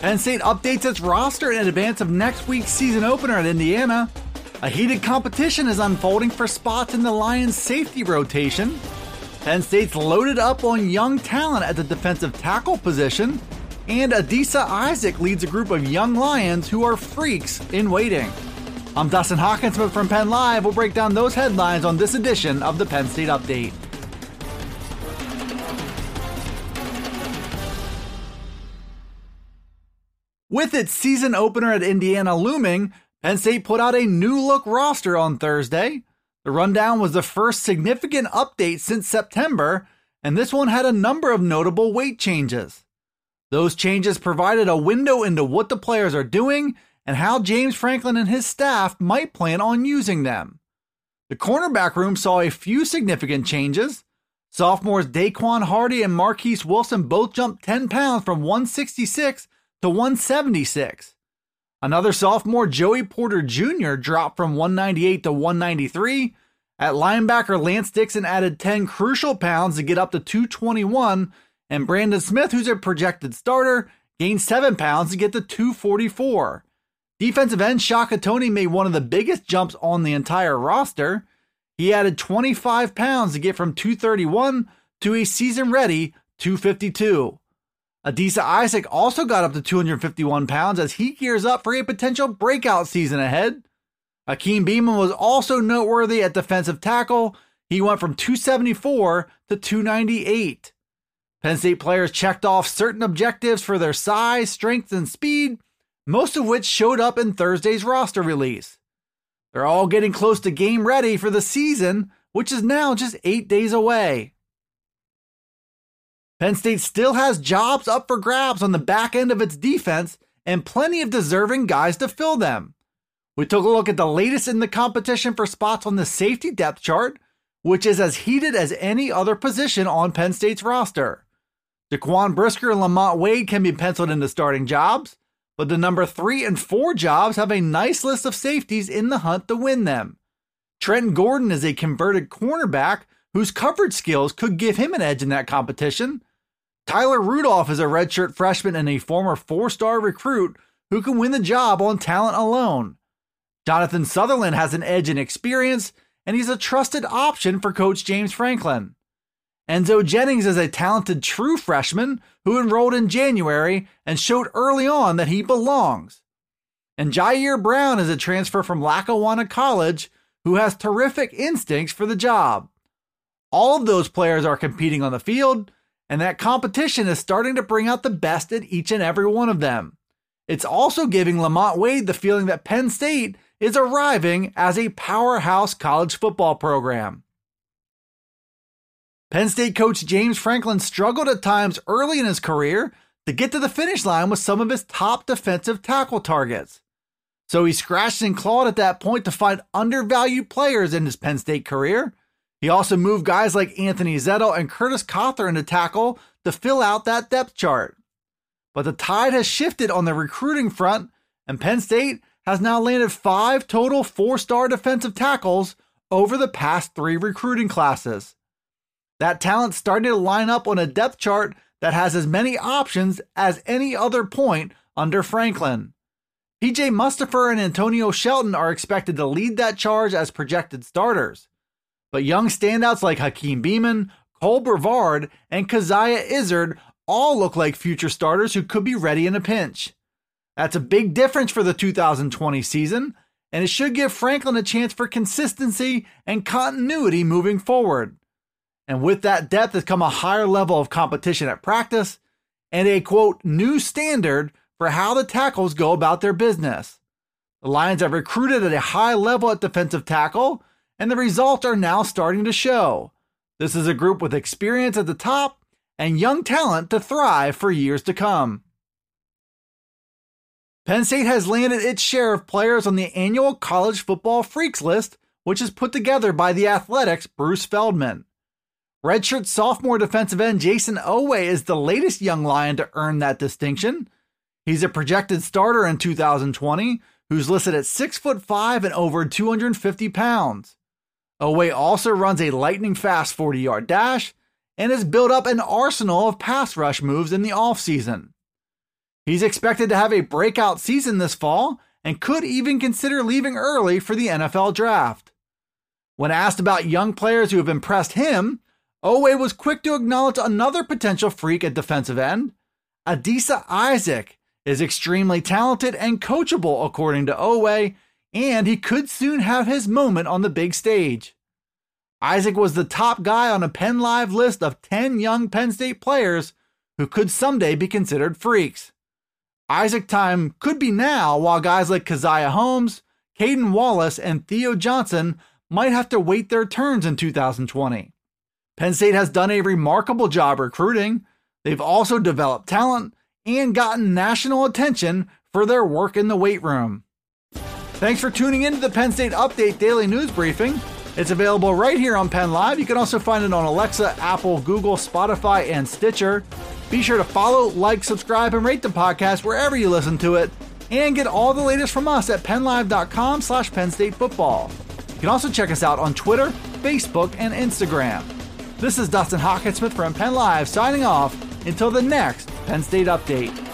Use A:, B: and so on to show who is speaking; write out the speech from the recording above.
A: Penn State updates its roster in advance of next week's season opener at Indiana. A heated competition is unfolding for spots in the Lions' safety rotation. Penn State's loaded up on young talent at the defensive tackle position. And Adisa Isaac leads a group of young Lions who are freaks in waiting. I'm Dustin Hockensmith from Penn Live. We'll break down those headlines on this edition of the Penn State Update. With its season opener at Indiana looming, Penn State put out a new look roster on Thursday. The rundown was the first significant update since September, and this one had a number of notable weight changes. Those changes provided a window into what the players are doing and how James Franklin and his staff might plan on using them. The cornerback room saw a few significant changes. Sophomores Daequan Hardy and Marquis Wilson both jumped 10 pounds from 166 to 176. Another sophomore, Joey Porter Jr., dropped from 198 to 193. At linebacker, Lance Dixon added 10 crucial pounds to get up to 221. And Brandon Smith, who's a projected starter, gained 7 pounds to get to 244. Defensive end Shaka Toney made one of the biggest jumps on the entire roster. He added 25 pounds to get from 231 to a season ready 252. Adisa Isaac also got up to 251 pounds as he gears up for a potential breakout season ahead. Hakeem Beamon was also noteworthy at defensive tackle. He went from 274 to 298. Penn State players checked off certain objectives for their size, strength, and speed, most of which showed up in Thursday's roster release. They're all getting close to game ready for the season, which is now just eight days away. Penn State still has jobs up for grabs on the back end of its defense and plenty of deserving guys to fill them. We took a look at the latest in the competition for spots on the safety depth chart, which is as heated as any other position on Penn State's roster. Jaquan Brisker and Lamont Wade can be penciled into starting jobs, but the number three and four jobs have a nice list of safeties in the hunt to win them. Trent Gordon is a converted cornerback whose coverage skills could give him an edge in that competition. Tyler Rudolph is a redshirt freshman and a former four star recruit who can win the job on talent alone. Jonathan Sutherland has an edge in experience, and he's a trusted option for Coach James Franklin. Enzo Jennings is a talented true freshman who enrolled in January and showed early on that he belongs. And Ji'Ayir Brown is a transfer from Lackawanna College who has terrific instincts for the job. All of those players are competing on the field, and that competition is starting to bring out the best in each and every one of them. It's also giving Lamont Wade the feeling that Penn State is arriving as a powerhouse college football program. Penn State coach James Franklin struggled at times early in his career to get to the finish line with some of his top defensive tackle targets. So he scratched and clawed at that point to find undervalued players in his Penn State career he also moved guys like Anthony Zettel and Curtis Cothran to tackle to fill out that depth chart. But the tide has shifted on the recruiting front, and Penn State has now landed five total four star defensive tackles over the past three recruiting classes. That talent starting to line up on a depth chart that has as many options as any other point under Franklin. PJ Mustipher and Antonio Shelton are expected to lead that charge as projected starters. But young standouts like Hakeem Beamon, Cole Brevard, and Coziah Izzard all look like future starters who could be ready in a pinch. That's a big difference for the 2020 season, and it should give Franklin a chance for consistency and continuity moving forward. And with that depth has come a higher level of competition at practice and a quote, new standard for how the tackles go about their business. The Lions have recruited at a high level at defensive tackle and the results are now starting to show. This is a group with experience at the top and young talent to thrive for years to come. Penn State has landed its share of players on the annual College Football Freaks list, which is put together by the Athletics' Bruce Feldman. Redshirt sophomore defensive end Jayson Oweh is the latest young Lion to earn that distinction. He's a projected starter in 2020 who's listed at 6 foot 5 and over 250 pounds. Oweh also runs a lightning fast 40 yard dash and has built up an arsenal of pass rush moves in the offseason. He's expected to have a breakout season this fall and could even consider leaving early for the NFL draft. When asked about young players who have impressed him, Oweh was quick to acknowledge another potential freak at defensive end. Adisa Isaac is extremely talented and coachable, according to Oweh, and he could soon have his moment on the big stage. Isaac was the top guy on a Penn Live list of 10 young Penn State players who could someday be considered freaks. Isaac time could be now, while guys like Caziah Holmes, Caedan Wallace, and Theo Johnson might have to wait their turns in 2020. Penn State has done a remarkable job recruiting. They've also developed talent and gotten national attention for their work in the weight room. Thanks for tuning in to the Penn State Update Daily News Briefing. It's available right here on Penn Live. You can also find it on Alexa, Apple, Google, Spotify, and Stitcher. Be sure to follow, like, subscribe, and rate the podcast wherever you listen to it. And get all the latest from us at pennlive.com slash Penn State Football. You can also check us out on Twitter, Facebook, and Instagram. This is Dustin Hockensmith from Penn Live signing off until the next Penn State Update.